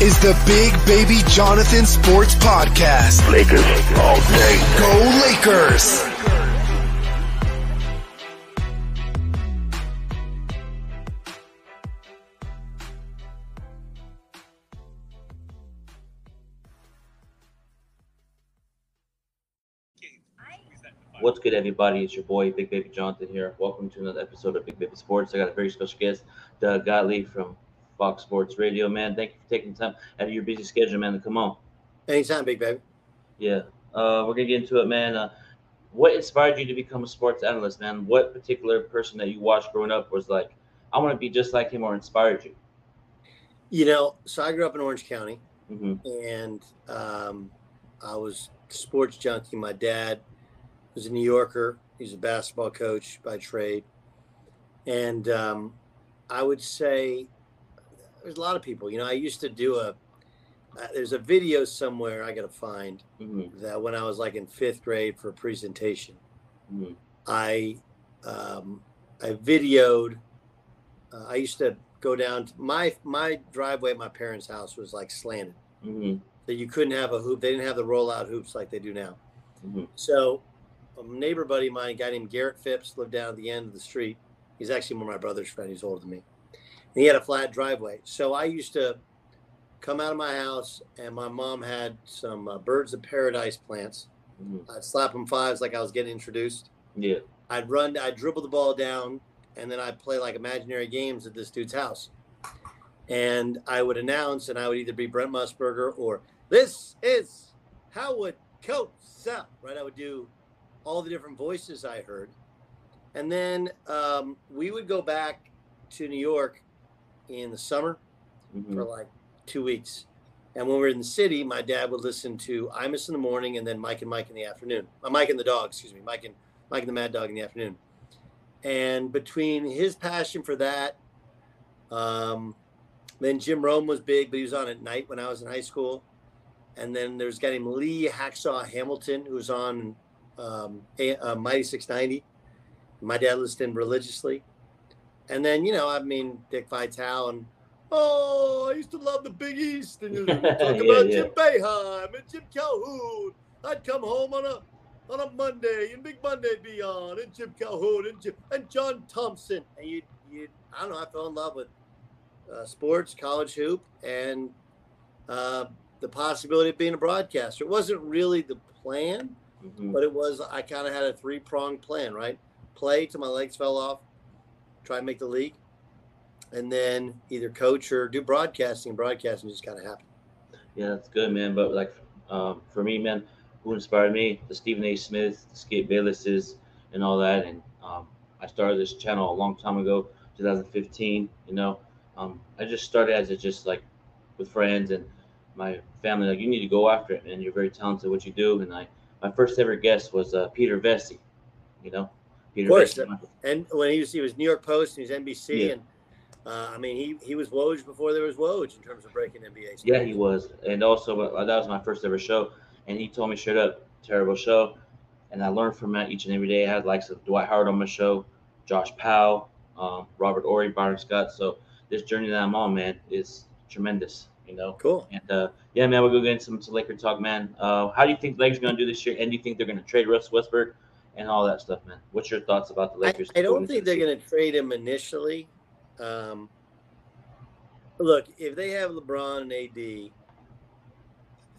is the Big Baby Jonathan Sports Podcast. Lakers all day. Go Lakers! What's good, everybody? It's your boy, Big Baby Jonathan here. Welcome to another episode of Big Baby Sports. I got a very special guest, Doug Gottlieb from Fox Sports Radio. Man, thank you for taking time out of your busy schedule, man, to come on. Anytime, big baby. Yeah, uh, we're gonna get into it, man. Uh, what inspired you to become a sports analyst, man? What particular person that you watched growing up was like, I want to be just like him, or inspired you? You know, so I grew up in Orange County, hmm and um, I was a sports junkie. My dad was a New Yorker. He's a basketball coach by trade, and um, I would say there's a lot of people. You know, I used to do a. Uh, there's a video somewhere I got to find hmm that when I was like in fifth grade for a presentation, hmm I um, I videoed. Uh, I used to go down to my my driveway at my parents' house was like slanted, hmm that you couldn't have a hoop. They didn't have the rollout hoops like they do now. hmm So a neighbor buddy of mine, a guy named Garrett Phipps, lived down at the end of the street. He's actually one of my brother's friend. He's older than me. And he had a flat driveway. So I used to come out of my house, and my mom had some uh, birds of paradise plants. hmm I'd slap them fives like I was getting introduced. Yeah. I'd run, I'd dribble the ball down, and then I'd play like imaginary games at this dude's house. And I would announce, and I would either be Brent Musburger or this is Howard Cosell, right? I would do all the different voices I heard. And then um, we would go back to New York in the summer hmm for like two weeks. And when we were in the city, my dad would listen to Imus in the morning and then Mike and Mike in the afternoon. Uh, Mike and the dog, excuse me, Mike and Mike and the Mad Dog in the afternoon. And between his passion for that, um, then Jim Rome was big, but he was on at night when I was in high school. And then there's a guy named Lee Hacksaw Hamilton who was on um, a, uh, Mighty 690. My dad listened religiously. And then, you know, I mean, Dick Vitale and Oh, I used to love the Big East. And you talk Yeah, about yeah. Jim Boeheim and Jim Calhoun. I'd come home on a on a Monday and Big Monday be on and Jim Calhoun and Jim, and John Thompson. And you you I don't know, I fell in love with uh, sports, college hoop, and uh, the possibility of being a broadcaster. It wasn't really the plan, hmm but it was I kind of had a three pronged plan, right? Play till my legs fell off, try and make the league, and then either coach or do broadcasting. Broadcasting just kind of happened. Yeah, that's good, man. But like, um, for me, man, who inspired me? The Stephen A. Smith, the Skip Baylesses, and all that. And um, I started this channel a long time ago, 2015. You know, um, I just started as a just like with friends and my family. Like, you need to go after it, man. You're very talented at what you do. And I, my first ever guest was uh, Peter Vecsey. You know, Peter course. And when he was he was New York Post and he was NBC, Yeah. and uh, I mean he he was Woj before there was Woj in terms of breaking NBA. Yeah, he was, and also uh, that was my first ever show, and he told me straight up, terrible show, and I learned from that each and every day. I had likes of Dwight Howard on my show, Josh Powell, um, Robert Horry, Byron Scott. So this journey that I'm on, man, is tremendous. You know, Cool. and uh, yeah, man, we'll go get into some, some Laker talk, man. Uh, how do you think the Lakers going to do this year, and do you think they're going to trade Russ Westbrook and all that stuff, man? What's your thoughts about the Lakers? I don't think they're going to trade him initially. Um, look, if they have LeBron and AD,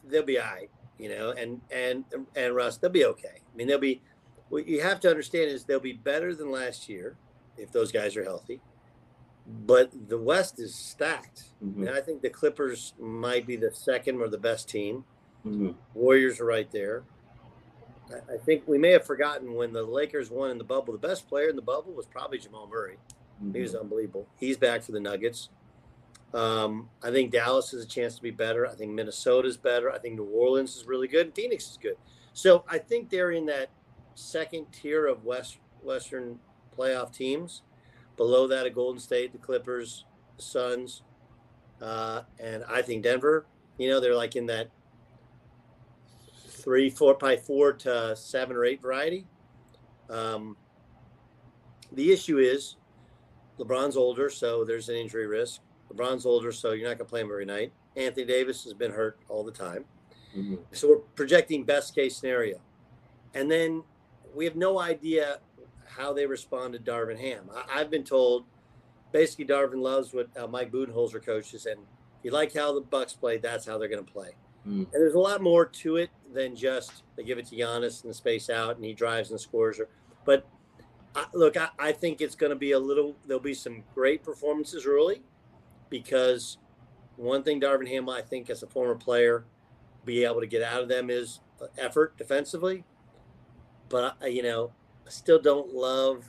they'll be all right, you know, and and and Russ, they'll be okay. I mean, they'll be. What you have to understand is they'll be better than last year if those guys are healthy. But the West is stacked. Mhm. And I think the Clippers might be the second or the best team. Mhm. Warriors are right there. I- think we may have forgotten when the Lakers won in the bubble. The best player in the bubble was probably Jamal Murray. He was unbelievable. He's back for the Nuggets. Um, I think Dallas has a chance to be better. I think Minnesota's better. I think New Orleans is really good. Phoenix is good. So I think they're in that second tier of West Western playoff teams. Below that, a Golden State, the Clippers, the Suns, uh, and I think Denver. You know, they're like in that three, four, probably four to seven or eight variety. Um, the issue is LeBron's older, so there's an injury risk. LeBron's older, so you're not going to play him every night. Anthony Davis has been hurt all the time. Mm-hmm. So we're projecting best case scenario. And then we have no idea how they respond to Darvin Ham. I, have been told basically Darvin loves what uh, Mike Budenholzer coaches, and if you like how the Bucks play, that's how they're going to play. Mm. And there's a lot more to it than just they give it to Giannis and the space out, and he drives and scores. Or, but I, look, I, I think it's going to be a little. There'll be some great performances early, because one thing Darvin Ham, I think, as a former player, be able to get out of them is effort defensively. But you know, I still don't love.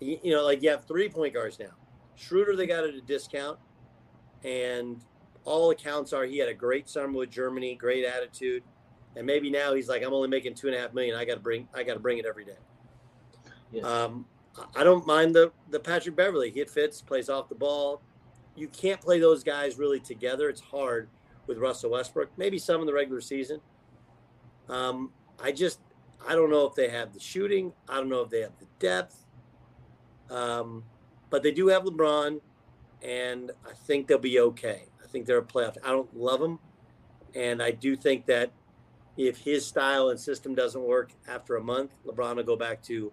You, know, like you have three point guards now. Schroeder, they got at a discount, and all accounts are he had a great summer with Germany, great attitude, and maybe now he's like, I'm only making two and a half million. I got to bring, I got to bring it every day. Yeah. Um, I don't mind the the Patrick Beverley. He fits, plays off the ball. You can't play those guys really together. It's hard with Russell Westbrook. Maybe some in the regular season. Um, I just I don't know if they have the shooting. I don't know if they have the depth. Um, but they do have LeBron, and I think they'll be okay. I think they're a playoff. I don't love them, and I do think that if his style and system doesn't work after a month, LeBron will go back to,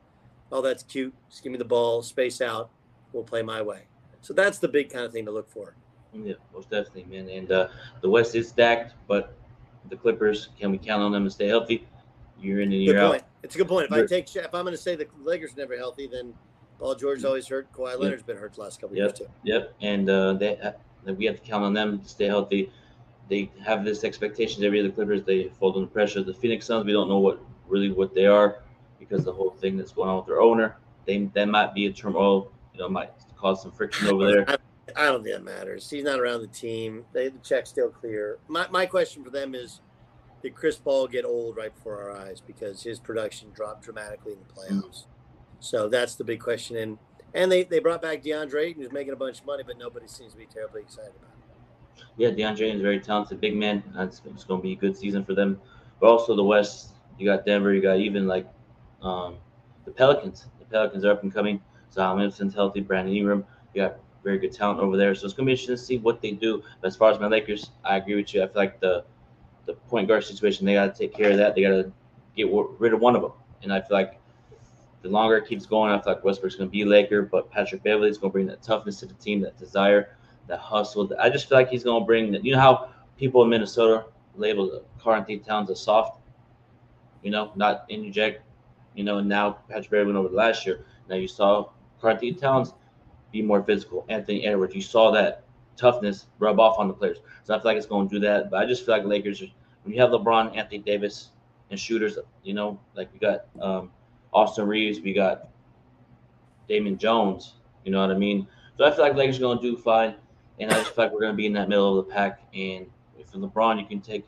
oh, that's cute. Just give me the ball, space out. We'll play my way. So that's the big kind of thing to look for. Yeah, most definitely, man. And uh, the West is stacked, but the Clippers, can we count on them to stay healthy? Year in and year Good out. point. It's a good point. If I You're- take, if I'm going to say the Lakers are never healthy, then Paul George's always hurt. Kawhi Leonard's been hurt the last couple of years Yep. too. Yep, and uh, they we have to count on them to stay healthy. They have this expectation every year. The Clippers they fold under pressure. The Phoenix Suns we don't know what really what they are because the whole thing that's going on with their owner. They that might be a turmoil. You know, might cause some friction over there. I, I don't think that matters. He's not around the team. They the check's still clear. My my question for them is, did Chris Paul get old right before our eyes because his production dropped dramatically in the playoffs? So that's the big question. And and they, they brought back DeAndre Ayton, who's making a bunch of money, but nobody seems to be terribly excited about it. Yeah, DeAndre is very talented big man. That's it's going to be a good season for them. But also the West, you got Denver, you got even like um, the Pelicans. The Pelicans are up and coming. Zion Williamson's healthy. Brandon Ingram, you got very good talent over there. So it's going to be interesting to see what they do. But as far as my Lakers, I agree with you. I feel like the the point guard situation, they got to take care of that. They got to get rid of one of them. And I feel like the longer it keeps going, I feel like Westbrook's going to be Laker, but Patrick Beverley is going to bring that toughness to the team, that desire, that hustle. I just feel like he's going to bring that. You know how people in Minnesota label Karl Towns as soft, you know, not interject, you know, and now Patrick Beverley went over the last year. Now you saw Karl Towns be more physical. Anthony Edwards, you saw that toughness rub off on the players. So I feel like it's going to do that. But I just feel like Lakers, when you have LeBron, Anthony Davis, and shooters, you know, like we got um, Austin Reaves, we got Damon Jones. You know what I mean? So I feel like Lakers are going to do fine, and I just feel like we're going to be in that middle of the pack. And you're LeBron, you can take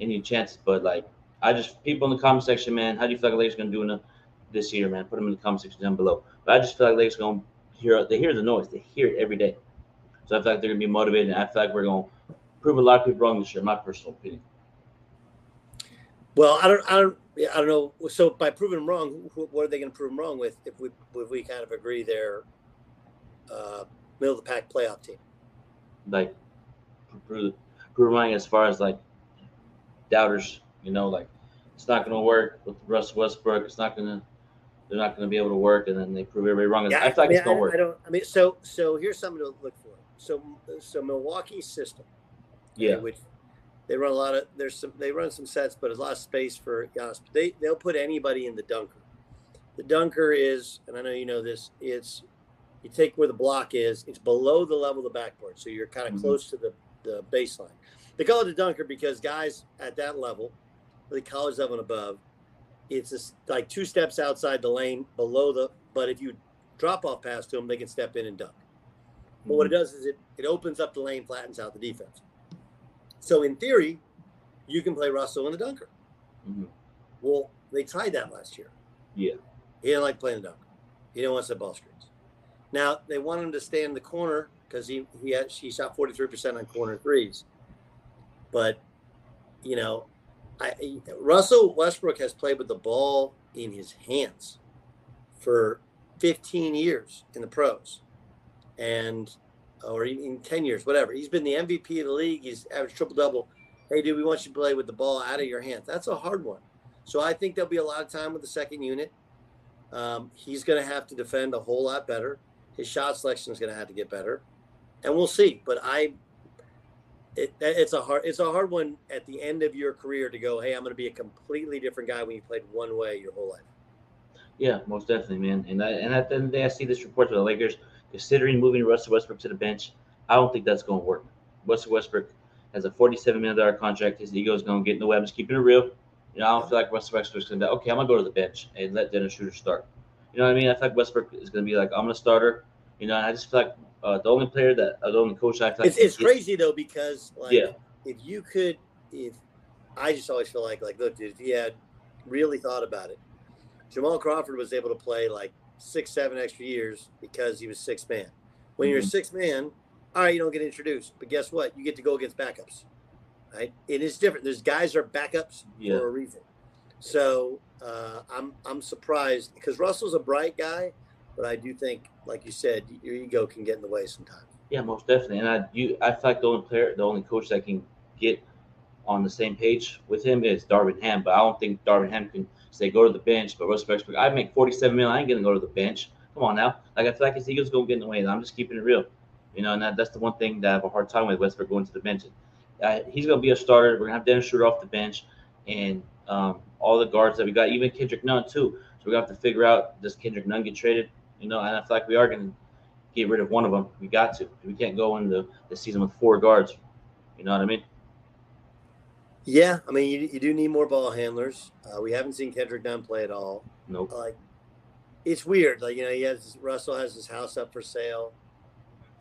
any chances. But like, I just people in the comment section, man, how do you feel like Lakers going to do in this year, man? Put them in the comment section down below. But I just feel like Lakers going to hear they hear the noise, they hear it every day. So I feel like they're going to be motivated, and I feel like we're going to prove a lot of people wrong this year. My personal opinion. Well, I don't, I don't, yeah, I don't know. So by proving them wrong, wh- what are they going to prove them wrong with if we, if we kind of agree they're uh, middle of the pack playoff team? like prove prove mine as far as like doubters, you know, like it's not gonna work with Russ Westbrook, it's not gonna they're not gonna be able to work and then they prove everybody wrong. I feel like mean, it's gonna I, work. I don't. I mean, so so here's something to look for. So so Milwaukee's system, okay, yeah. which they run a lot of. There's some. They run some sets, but there's a lot of space for Giannis. But they they'll put anybody in the dunker. The dunker is, and I know you know this. It's you take where the block is. It's below the level of the backboard, so you're kind of Mhm. close to the the baseline. They call it the dunker because guys at that level, the college level and above, it's just like two steps outside the lane below the. But if you drop off pass to them, they can step in and dunk. But what it does is it, it opens up the lane, flattens out the defense. So in theory, you can play Russell in the dunker. Mhm. Well, they tried that last year. Yeah. He didn't like playing the dunker. He didn't want to set ball screens. Now they want him to stay in the corner because he he had, he shot forty three percent on corner threes. But you know, I Russell Westbrook has played with the ball in his hands for fifteen years in the pros, and or in ten years, whatever. He's been the MVP of the league. He's averaged triple double. Hey, dude, we want you to play with the ball out of your hands. That's a hard one. So I think there'll be a lot of time with the second unit. Um, he's going to have to defend a whole lot better. His shot selection is going to have to get better, and we'll see. But I, it, it's a hard, it's a hard one at the end of your career to go. Hey, I'm going to be a completely different guy when you played one way your whole life. Yeah, most definitely, man. And I, and at the end of the day, I see this report to the Lakers considering moving Russell Westbrook to the bench. I don't think that's going to work. Russell Westbrook has a $47 million contract. His ego is going to get in the way. I'm just keeping it real. You know, I don't feel like Russell Westbrook's going to be like, okay. I'm going to go to the bench and let Dennis Schroeder start. You know what I mean? I feel like Westbrook is going to be like, I'm going to starter. You know, I just feel like uh, the only player that, uh, the only coach I feel like It's, it's crazy though because like Yeah. if you could, if I just always feel like like look, dude, if you had really thought about it, Jamal Crawford was able to play like six, seven extra years because he was six man. When you're a Mhm. six man, all right, you don't get introduced, but guess what? You get to go against backups, right? It is different. There's guys are backups Yeah. for a reason. So uh, I'm I'm surprised because Russell's a bright guy, but I do think, like you said, your ego can get in the way sometimes. Yeah, most definitely. And I you I feel like the only player, the only coach that can get on the same page with him is Darvin Ham. But I don't think Darvin Ham can say go to the bench. But Westbrook, I make forty seven million. I ain't gonna go to the bench. Come on now. Like I feel like his ego's gonna get in the way. I'm just keeping it real. You know, and that, that's the one thing that I have a hard time with Westbrook going to the bench. Uh, he's gonna be a starter. We're gonna have Dennis Schroeder off the bench, and um, all the guards that we got, even Kendrick Nunn too. So we have to figure out does Kendrick Nunn get traded? You know, and I feel like we are gonna get rid of one of them. We got to. We can't go into the season with four guards. You know what I mean? Yeah, I mean, you, you do need more ball handlers. Uh, we haven't seen Kendrick Nunn play at all. Nope. Like, it's weird. Like, you know, he has Russell has his house up for sale.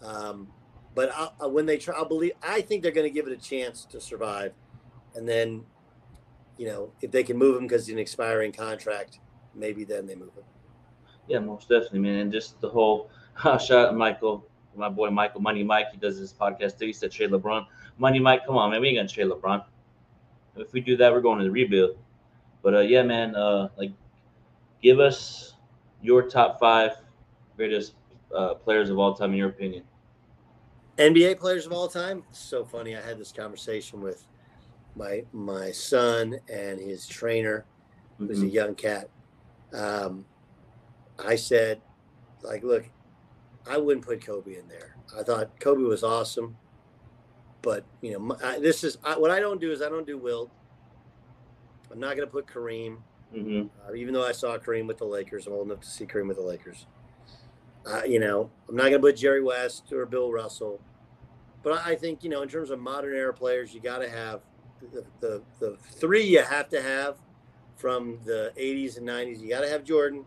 Um, but I, I, when they try, I believe I think they're going to give it a chance to survive, and then, you know, if they can move him because he's an expiring contract, maybe then they move him. Yeah, most definitely, man. And just the whole shout out Michael, my boy Michael Money Mike. He does this podcast too. He said trade LeBron. Money Mike, come on, man. We ain't gonna trade LeBron. If we do that, we're going to the rebuild. But uh, yeah, man. Uh, like, give us your top five greatest uh, players of all time in your opinion. NBA players of all time. So funny. I had this conversation with my my son and his trainer, who's a Mhm. young cat. Um, I said, like, look, I wouldn't put Kobe in there. I thought Kobe was awesome, but you know, my, I, this is I, what I don't do is I don't do Wilt. I'm not going to put Kareem, Mhm. uh, even though I saw Kareem with the Lakers. I'm old enough to see Kareem with the Lakers. Uh, you know, I'm not going to put Jerry West or Bill Russell, but I I think you know, in terms of modern era players, you got to have the, the the three you have to have from the 80s and 90s. You got to have Jordan,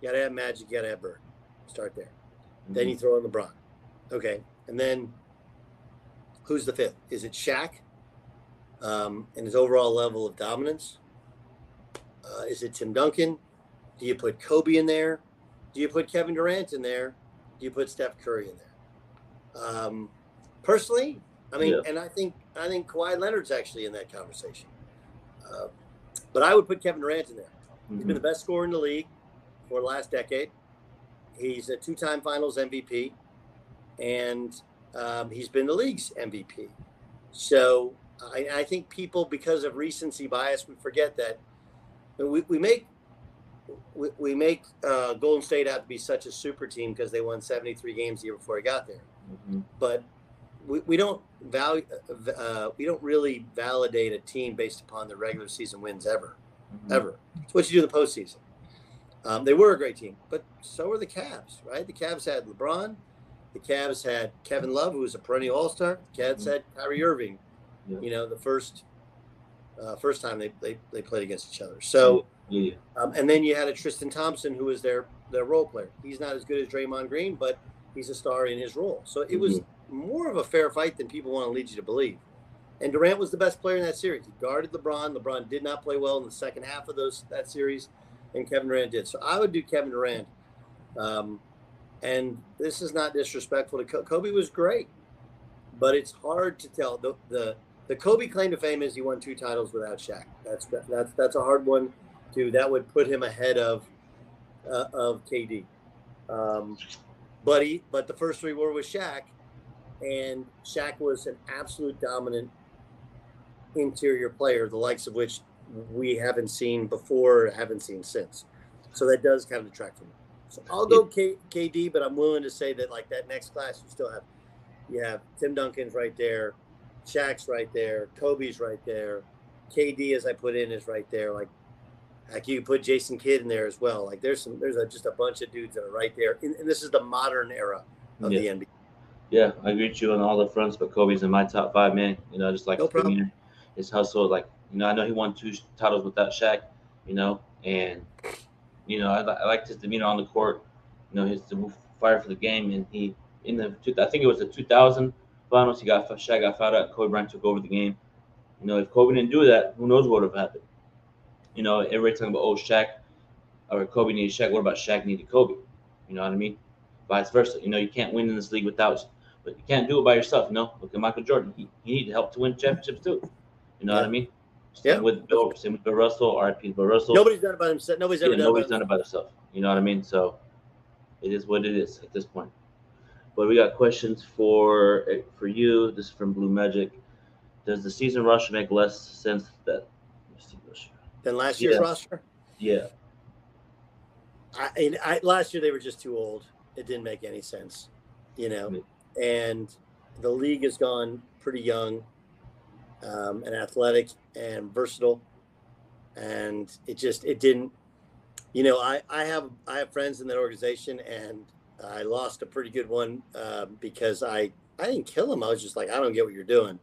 you got to have Magic, you got to have Bird. Start there. Then you throw in LeBron. Okay, and then who's the fifth? Is it Shaq? Um, and his overall level of dominance. Uh, is it Tim Duncan? Do you put Kobe in there? Do you put Kevin Durant in there? Do you put Steph Curry in there? Um, personally, I mean, Yeah. and I think I think Kawhi Leonard's actually in that conversation. Uh, but I would put Kevin Durant in there. He's been the best scorer in the league for the last decade. He's a two-time Finals MVP, and um, he's been the league's MVP. So I, I think people, because of recency bias, we forget that we, we make we, we make uh, Golden State out to be such a super team because they won 73 games the year before he got there. Mhm. But we, we don't value uh, we don't really validate a team based upon the regular season wins ever Mhm. ever. It's what you do in the postseason. Um, they were a great team, but so were the Cavs, right? The Cavs had LeBron. The Cavs had Kevin Love, who was a perennial All Star. The Cavs had Kyrie Irving. Yeah. You know, the first uh, first time they, they they played against each other. So, Yeah, um, and then you had a Tristan Thompson, who was their their role player. He's not as good as Draymond Green, but he's a star in his role. So it was more of a fair fight than people want to lead you to believe. And Durant was the best player in that series. He guarded LeBron. LeBron did not play well in the second half of those that series, and Kevin Durant did. So I would do Kevin Durant. Um, and this is not disrespectful to Kobe. Kobe was great, but it's hard to tell. The, the the Kobe claim to fame is he won two titles without Shaq. That's that's that's a hard one to. That would put him ahead of uh, of KD. Um, but he but the first three were with Shaq, and Shaq was an absolute dominant interior player, the likes of which we haven't seen before, haven't seen since. So that does kind of detract from it. So I'll go K, KD, but I'm willing to say that like that next class, you still have you have Tim Duncan's right there, Shaq's right there, Kobe's right there, KD as I put in is right there. Like like you put Jason Kidd in there as well. Like there's some there's a, just a bunch of dudes that are right there, and, and this is the modern era of Yeah. the NBA. Yeah, I agree with you on all the fronts, but Kobe's in my top five, man. You know, just like No his problem. his hustle. Like, you know, I know he won two titles without Shaq, you know, and, you know, I, I liked his demeanor on the court, you know, his fire for the game. And he, in the, I think it was the 2000 finals, he got, Shaq got fouled out, Kobe Bryant took over the game. You know, if Kobe didn't do that, who knows what would have happened? You know, everybody talking about, oh, Shaq or Kobe needed Shaq. What about Shaq needed Kobe? You know what I mean? Vice versa. You know, you can't win in this league without but you can't do it by yourself. You know, look at Michael Jordan. He, he needed help to win championships too. You know what I mean? Yeah. with Bill, same with Bill Russell, RIP Bill Russell. Nobody's done it by himself. Nobody's ever yeah, done nobody's it by done it by themselves. You know what I mean? So it is what it is at this point. But we got questions for eh, for you. This is from Blue Magic. Does the season rush make less sense that? let's see, rush. than last year's Yeah. roster. Yeah, I, and I last year they were just too old. It didn't make any sense, you know. Mm-hmm. And the league has gone pretty young, um, and athletic and versatile, and it just it didn't. You know, I I have I have friends in that organization, and I lost a pretty good one uh, because I I didn't kill him. I was just like, I don't get what you're doing.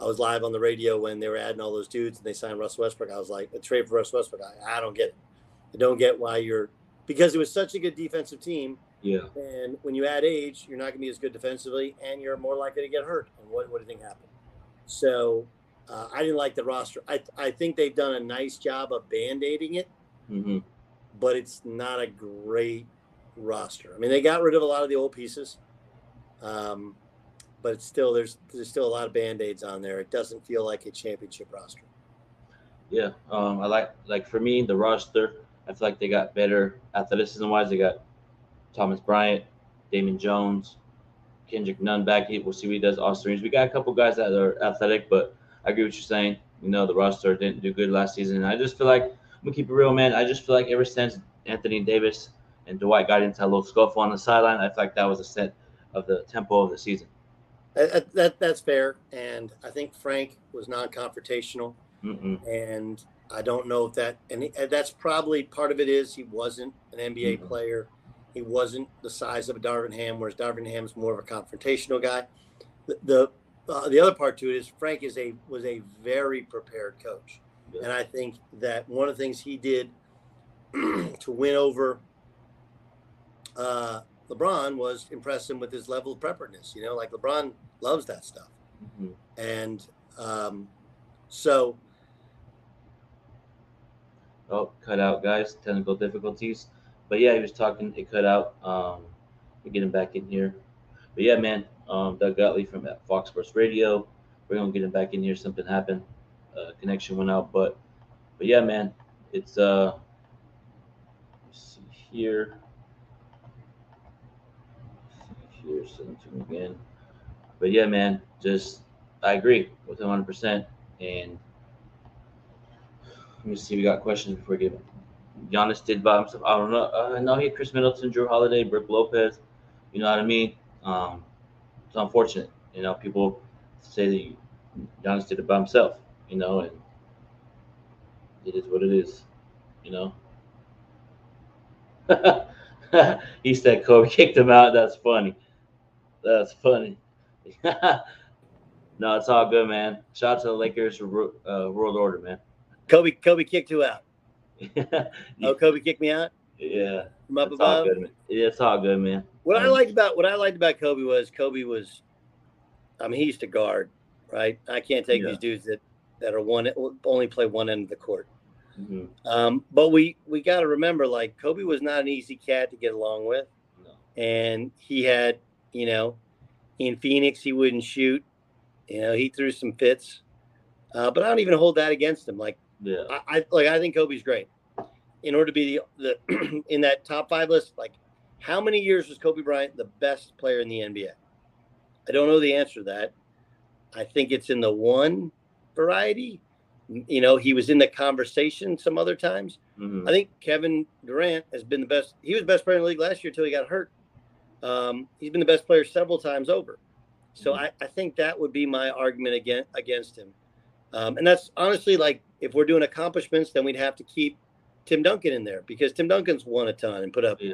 I was live on the radio when they were adding all those dudes and they signed Russ Westbrook. I was like, a trade for Russ Westbrook. I, I don't get it. I don't get why you're because it was such a good defensive team. yeah, And when you add age, you're not going to be as good defensively, and you're more likely to get hurt. And what, what do you think happened? So uh, I didn't like the roster. I, I think they've done a nice job of band aiding it, hmm but it's not a great roster. I mean, they got rid of a lot of the old pieces, um, but it's still there's there's still a lot of band aids on there. It doesn't feel like a championship roster. yeah. Um, I like like for me the roster. I feel like they got better athleticism wise. They got Thomas Bryant, Damon Jones, Kendrick Nunn back. We'll see what he does. Austin Reaves. We got a couple guys that are athletic, but I agree with you saying. You know, the roster didn't do good last season. And I just feel like, I'm going to keep it real, man. I just feel like ever since Anthony Davis and Dwight got into a little scuffle on the sideline, I feel like that was a set of the tempo of the season. That, that- that that's fair, and I think Frank was non-confrontational. And I don't know if that and that's probably part of it is he wasn't an NBA Mhm. player. He wasn't the size of a Darvin Ham, whereas Darvin Ham's more of a confrontational guy. The the, uh, the other part to it is Frank is a was a very prepared coach, Yeah. and I think that one of the things he did to win over uh, LeBron was impress him with his level of preparedness. You know, like LeBron loves that stuff, Mhm. and um, so. Oh, cut out, guys. Technical difficulties. But yeah, he was talking. It cut out. Um, we get him back in here. But yeah, man. Um, Doug Gottlieb from Fox Sports Radio. We're gonna get him back in here. Something happened. Uh, connection went out. But but yeah, man. It's uh. See here. See Here, send to him again. But yeah, man. Just I agree with him 100. percent And let me see. We got questions before him. Giannis did by himself. I don't know. Uh, no, he had Khris Middleton, Jrue Holiday, Brook Lopez. You know what I mean? Um, it's unfortunate. You know, people say that Giannis did it by himself. You know, and it is what it is. You know. he said Kobe kicked him out. That's funny. That's funny. no, it's all good, man. Shout out to the Lakers uh, World Order, man. Kobe Kobe kicked who out? Oh, Kobe kicked me out. yeah. from up It's all above. good. Yeah, it's all good, man. What I Um, liked about what I liked about Kobe was Kobe was, I mean, he used to guard, right? I can't take Yeah. these dudes that that are one only play one end of the court. mhm, Um, but we we got to remember, like Kobe was not an easy cat to get along with, No. and he had, you know, in Phoenix he wouldn't shoot. You know, he threw some fits, uh, but I don't even hold that against him. Like Yeah. I, I like I think Kobe's great. In order to be the, the in that top five list, like how many years was Kobe Bryant the best player in the NBA? I don't know the answer to that. I think it's in the one variety. You know, he was in the conversation some other times. mhm, I think Kevin Durant has been the best. He was the best player in the league last year until he got hurt. Um, he's been the best player several times over. So I, I think that would be my argument against against him. Um, and that's honestly like if we're doing accomplishments, then we'd have to keep Tim Duncan in there because Tim Duncan's won a ton and put up Yeah.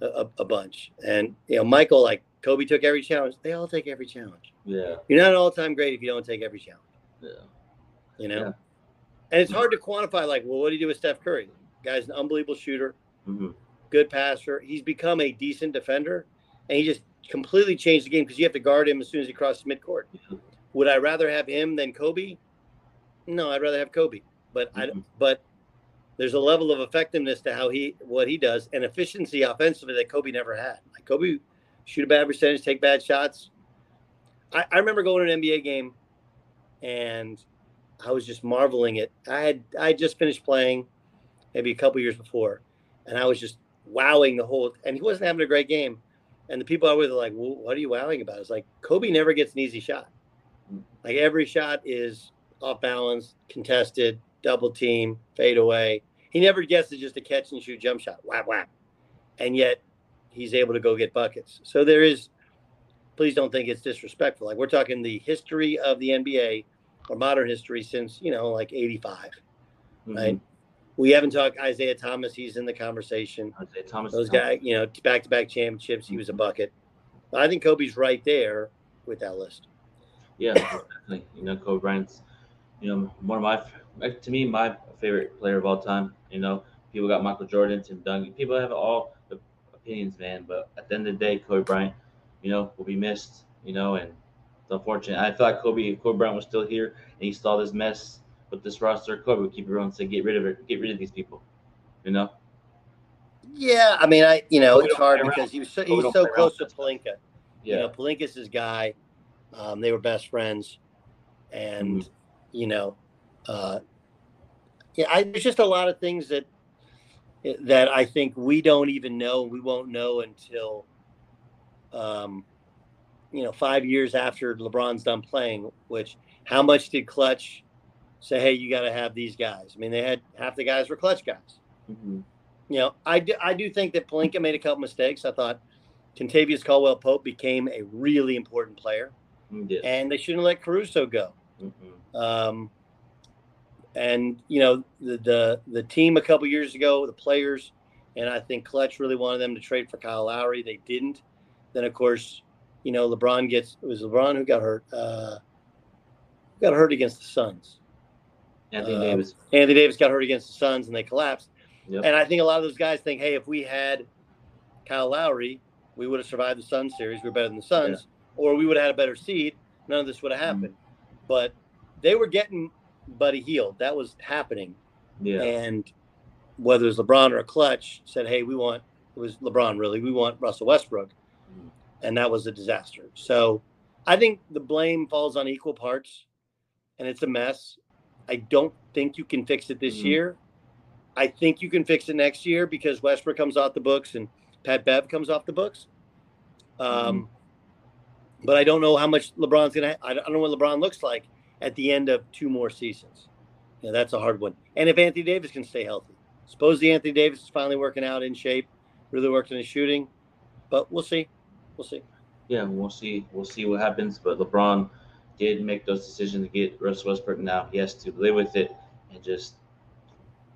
a, a, bunch. And you know, Michael, like Kobe took every challenge. They all take every challenge. Yeah. You're not an all-time great if you don't take every challenge. Yeah. You know, Yeah. and it's hard to quantify. Like, well, what do you do with Steph Curry? Guy's an unbelievable shooter hmm good passer. He's become a decent defender, and he just completely changed the game because you have to guard him as soon as he crosses midcourt. Yeah. Would I rather have him than Kobe? No, I'd rather have Kobe. But I Mhm. but there's a level of effectiveness to how he what he does and efficiency offensively that Kobe never had. Like Kobe shoot a bad percentage, take bad shots. I, I remember going to an NBA game and I was just marveling at I had I had just finished playing maybe a couple years before, and I was just wowing the whole and he wasn't having a great game. And the people I was like, well, what are you wowing about? It's like Kobe never gets an easy shot. Like every shot is off balance, contested, double team, fade away. He never gets to just a catch and shoot jump shot, whap whap. And yet he's able to go get buckets. So there is please don't think it's disrespectful. Like we're talking the history of the NBA or modern history since, you know, like 85, mhm. right? We haven't talked Isiah Thomas, he's in the conversation. Isiah Thomas. Those guys, you know, back to back championships, he was a bucket. But I think Kobe's right there with that list. Yeah, definitely. You know, Kobe Bryant's, you know, one of my, to me, my favorite player of all time. You know, people got Michael Jordan, Tim Duncan. People have all the opinions, man. But at the end of the day, Kobe Bryant, you know, will be missed. You know, and it's unfortunate. I feel like Kobe, if Kobe Bryant was still here and he saw this mess with this roster, Kobe would keep it and say, get rid of it, get rid of these people. You know. Yeah, I mean, I you know, Kobe it's hard play around. because he was so, Kobe he's so play close to. Pelinka. Yeah. You know, Pelinka's his guy. Um, they were best friends, and Mm-hmm. You know, uh, yeah, I, there's just a lot of things that that I think we don't even know. We won't know until, um, you know, five years after LeBron's done playing. Which, how much did Klutch say? Hey, you got to have these guys. I mean, they had half the guys were Klutch guys Mhm. you know, I do, I do think that Pelinka made a couple mistakes. I thought Kentavious Caldwell Pope became a really important player, and they shouldn't let Caruso go. Mhm. Um, and you know, the, the the team a couple years ago, the players, and I think Klutch really wanted them to trade for Kyle Lowry. They didn't. Then of course, you know, LeBron gets it was LeBron who got hurt. Uh, got hurt against the Suns. Anthony uh, Davis. Anthony Davis got hurt against the Suns, and they collapsed. Yep. And I think a lot of those guys think, hey, if we had Kyle Lowry, we would have survived the Suns series. We are better than the Suns, or we would have had a better seed. None of this would have Mm-hmm. happened. But they were getting Buddy Hield. That was happening. Yeah. And whether it was LeBron or a Klutch said, hey, we want, it was LeBron really, we want Russell Westbrook. Mhm. And that was a disaster. So I think the blame falls on equal parts and it's a mess. I don't think you can fix it this Mhm. year. I think you can fix it next year because Westbrook comes off the books and Pat Bev comes off the books. Um, But I don't know how much LeBron's gonna. I don't know what LeBron looks like at the end of two more seasons. You know, that's a hard one. And if Anthony Davis can stay healthy, suppose the Anthony Davis is finally working out in shape, really working his shooting. But we'll see. We'll see. yeah, we'll see. We'll see what happens. But LeBron did make those decisions to get Russell Westbrook. Now he has to live with it and just,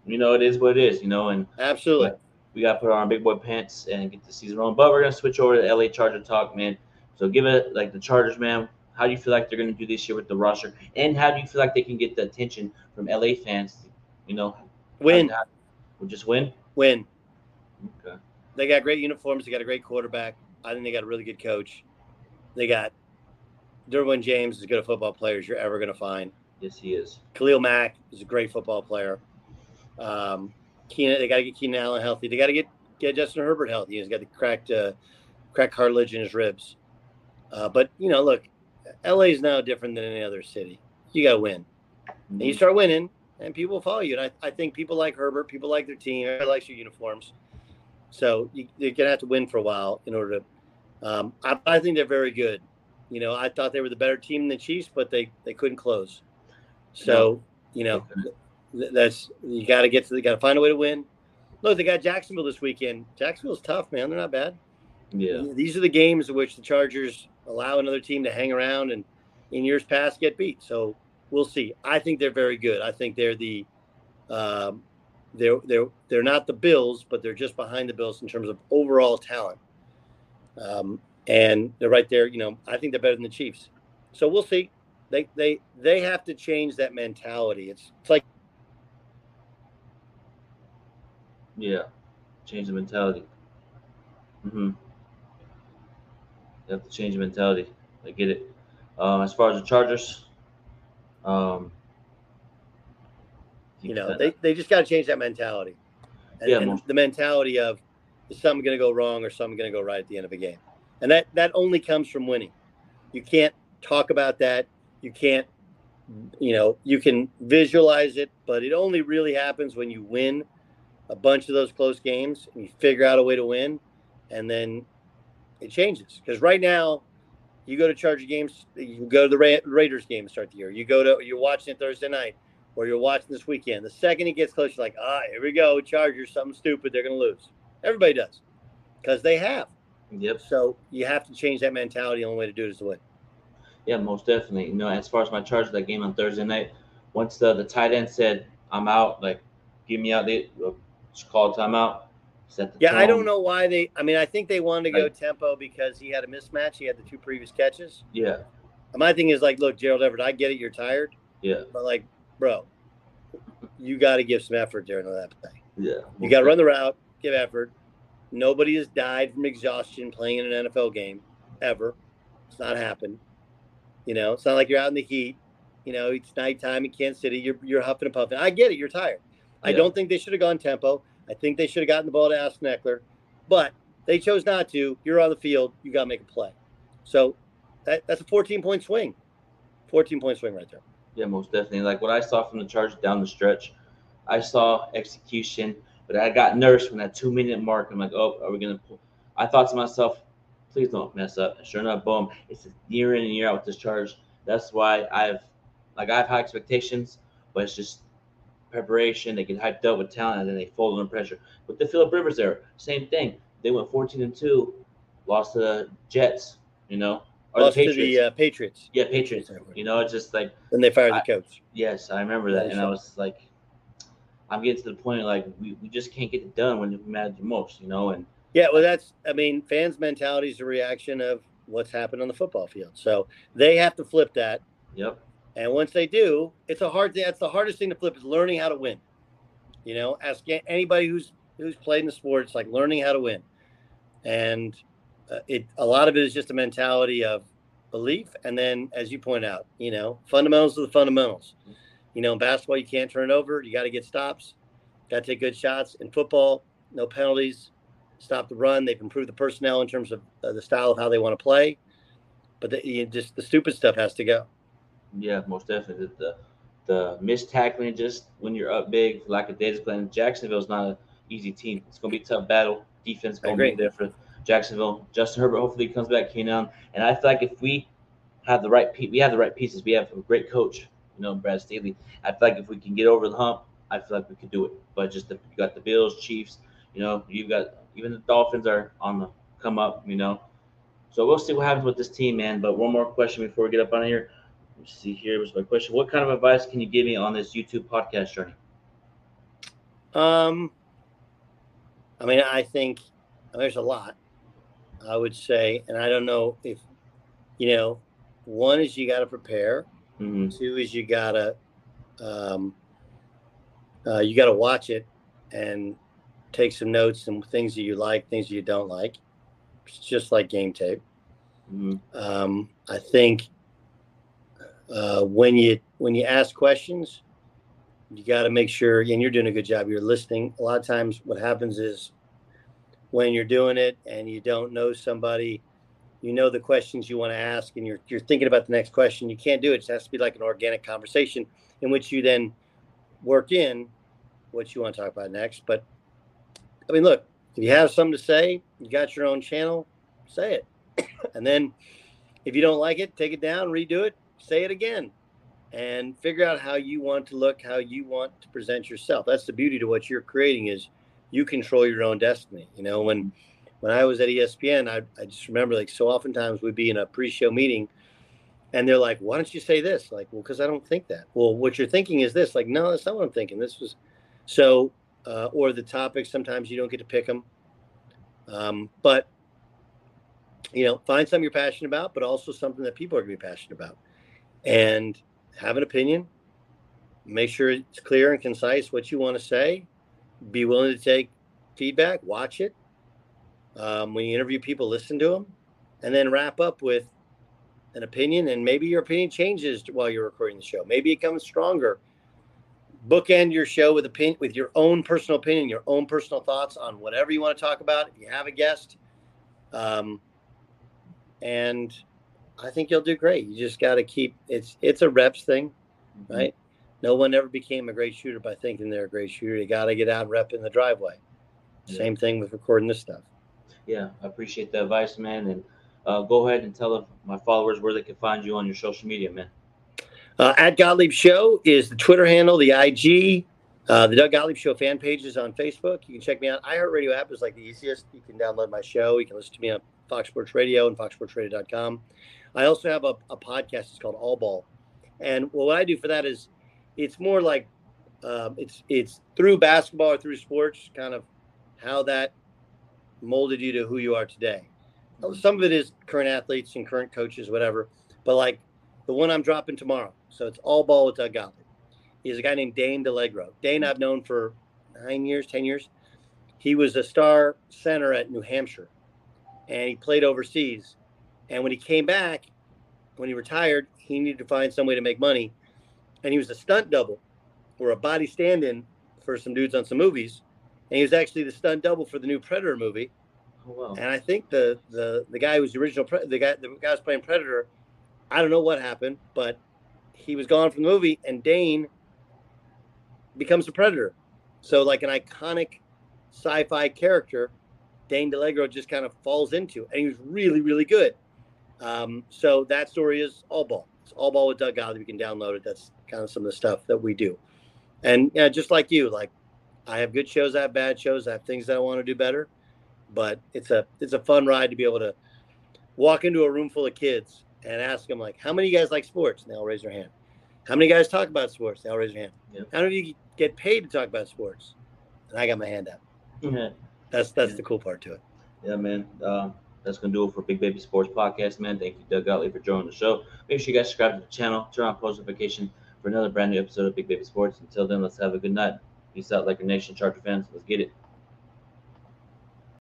you know, it is what it is. You know, and Absolutely. we got to put on our big boy pants and get the season rolling. But we're gonna switch over to LA Charger talk, man. So give it like the Chargers, man. How do you feel like they're gonna do this year with the roster, and how do you feel like they can get the attention from LA fans? You know, Win, We'll just win. win. Okay. they got great uniforms. They got a great quarterback. I think they got a really good coach. They got Derwin James is as good a football player as you're ever going to find. Yes, he is. Khalil Mack is a great football player. Um, Keenan, they got to get Keenan Allen healthy. They got to get get Justin Herbert healthy. He's got the cracked uh, cracked cartilage in his ribs. Uh, but you know, look, LA is now different than any other city. You got to win, and you start winning, and people follow you. And I, I think people like Herbert, people like their team, everybody likes your uniforms. So you, you're gonna have to win for a while in order to. Um, I, I think they're very good. You know, I thought they were the better team than the Chiefs, but they they couldn't close. So you know, th- that's you got to get to. You got to find a way to win. Look, they got Jacksonville this weekend. Jacksonville's tough, man. They're not bad. Yeah. These are the games in which the Chargers allow another team to hang around and in years past get beat. So we'll see. I think they're very good. I think they're the um, they're they're they're not the Bills, but they're just behind the Bills in terms of overall talent. Um, and they're right there. You know, I think they're better than the Chiefs. So we'll see. They they they have to change that mentality. It's it's like Yeah. Change the mentality. Mm-hmm. You have to change the mentality. I get it. Um, as far as the Chargers, um, you know they, they just got to change that mentality. And, Yeah, and the mentality of is something going to go wrong or something going to go right at the end of a game, and that that only comes from winning. You can't talk about that. You can't, you know, you can visualize it, but it only really happens when you win a bunch of those close games and you figure out a way to win, and then it changes. Because right now, you go to Charger games, you go to the Ra- Raiders game to start the year. You go to you're watching it Thursday night, or you're watching this weekend. The second it gets close, you're like, ah, here we go, Chargers, something stupid, they're going to lose. Everybody does, because they have. Yep. So you have to change that mentality. The only way to do it is to win. Yeah, most definitely. You know, as far as my Chargers, that game on Thursday night, once the, the tight end said, I'm out, like, give me out, they uh, called timeout. Yeah, I don't know why they. I mean, I think they wanted to go Like- tempo because he had a mismatch. He had the two previous catches. Yeah, And my thing is like, look, Gerald Everett, I get it, you're tired, yeah, but like, bro, you got to give some effort during that play. yeah. You got to run the route, give effort. Nobody has died from exhaustion playing in an NFL game ever. It's not happened. You know, it's not like you're out in the heat. You know, it's nighttime in Kansas City. You're you're huffing and puffing. I get it. You're tired. I don't think they should have gone tempo. I think they should have gotten the ball to Austin Ekeler, but they chose not to. You're on the field. You got to make a play. So that, that's a 14 point swing. 14 point swing right there. Yeah, most definitely. Like what I saw from the Chargers down the stretch, I saw execution, but I got nervous when that two minute mark. I'm like, oh, are we gonna pull? I thought to myself, please don't mess up. And sure enough, boom! It's year in and year out with this charge. That's why I've like I have high expectations, but it's just preparation. They get hyped up with talent, and then they fold under pressure. With the Philip Rivers there, same thing. They went 14 and two, lost to the Jets. You know, or Lost the to Patriots. the uh, Patriots. yeah, Patriots. You know, it's just like Then they fired I- the coach. Yes, I remember that, and I was like, I'm getting to the point like we, we just can't get it done when it matters most, you know. And Yeah, well, that's, I mean, fans' mentality is a reaction of what's happened on the football field. So they have to flip that. yep, And once they do, it's a hard thing. That's the hardest thing to flip is learning how to win. You know, ask anybody who's who's played in the sport. It's like learning how to win, and uh, it a lot of it is just a mentality of belief, and then as you point out, you know, fundamentals are the fundamentals. You know, in basketball, you can't turn it over. You got to get stops. Got to take good shots. In football, no penalties. Stop the run. They've improved the personnel in terms of uh, the style of how they want to play, but the, just the stupid stuff has to go. Yeah, most definitely. The the, missed tackling just when you're up big, lack of data plan. Jacksonville's not an easy team. It's gonna be a tough battle. Defense gonna be there for Jacksonville. Justin Herbert hopefully comes back, Keenan, and I feel like if we have the right pe- we have the right pieces. We have a great coach, you know, Brad Staley. I feel like if we can get over the hump, I feel like we could do it. But just the, you got the Bills, Chiefs, you know, you've got even the Dolphins are on the come up, you know. So we'll see what happens with this team, man. But one more question before we get up on here. Let me see here was my question. What kind of advice can you give me on this YouTube podcast journey? Um, I mean, I think there's a lot. I would say, and I don't know if you know. One is you got to prepare. Mm-hmm. Two is you gotta, um, uh, you gotta watch it and take some notes and things that you like, things that you don't like. It's just like game tape. Mhm. Um, I think uh, when you when you ask questions, you got to make sure, and you're doing a good job. You're listening. A lot of times, what happens is when you're doing it and you don't know somebody, you know the questions you want to ask, and you're you're thinking about the next question. You can't do it. It has to be like an organic conversation in which you then work in what you want to talk about next. But I mean, look, if you have something to say, you got your own channel, say it. and then if you don't like it, take it down, redo it, say it again, and figure out how you want to look, how you want to present yourself. That's the beauty to what you're creating is you control your own destiny. You know, when when I was at ESPN, I, I just remember like so oftentimes we'd be in a pre-show meeting and they're like, why don't you say this? Like, well, because I don't think that. Well, what you're thinking is this. Like, no, that's not what I'm thinking. This was so, uh, or the topics. Sometimes you don't get to pick them, um, but you know, find something you're passionate about, but also something that people are going to be passionate about, and have an opinion. Make sure it's clear and concise what you want to say. Be willing to take feedback. Watch it. Um, when you interview people, listen to them, and then wrap up with an opinion. And maybe your opinion changes while you're recording the show. Maybe it comes stronger. Bookend your show with opinion, with your own personal opinion, your own personal thoughts on whatever you want to talk about. If you have a guest, um, and I think you'll do great. You just got to keep it's it's a reps thing, right? No one ever became a great shooter by thinking they're a great shooter. You got to get out and rep in the driveway. Yeah. Same thing with recording this stuff. Yeah, I appreciate the advice, man. And uh, go ahead and tell my followers where they can find you on your social media, man. Uh, at Gottlieb Show is the Twitter handle, the IG. Uh, the Doug Gottlieb Show fan page is on Facebook. You can check me out. iHeartRadio app is like the easiest. You can download my show. You can listen to me on Fox Sports Radio and foxsportsradio.com. I also have a, a podcast. It's called All Ball. And what I do for that is it's more like um, it's it's through basketball or through sports, kind of how that molded you to who you are today. Some of it is current athletes and current coaches, whatever. But like the one I'm dropping tomorrow, so it's all ball with Doug Gottlieb. He's a guy named Dane DiLiegro. Dane, I've known for nine years, ten years. He was a star center at New Hampshire, and he played overseas. And when he came back, when he retired, he needed to find some way to make money, and he was a stunt double or a body stand-in for some dudes on some movies. And he was actually the stunt double for the new Predator movie. Oh, wow. And I think the the the guy who was the original pre- the guy the guy was playing Predator, I don't know what happened, but he was gone from the movie, and Dane becomes a Predator. So like an iconic sci-fi character, Dane DiLiegro just kind of falls into, and he was really really good. Um, so that story is all ball. It's all ball with Doug Gottlieb. You can download it. That's kind of some of the stuff that we do. And yeah, just like you, like I have good shows, I have bad shows, I have things that I want to do better. But it's a it's a fun ride to be able to walk into a room full of kids and ask them like, how many of you guys like sports? And they all raise their hand. How many guys talk about sports? They all raise their hand. Yeah. How many of you get paid to talk about sports? And I got my hand up. Yeah, That's that's Yeah. the cool part to it. yeah man. Um, that's gonna do it for Big Baby Sports Podcast, man. Thank you, Doug Gottlieb, for joining the show. Make sure you guys subscribe to the channel, turn on post notification for another brand new episode of Big Baby Sports. Until then, let's have a good night. Peace out, like a nation, Charger fans. Let's get it.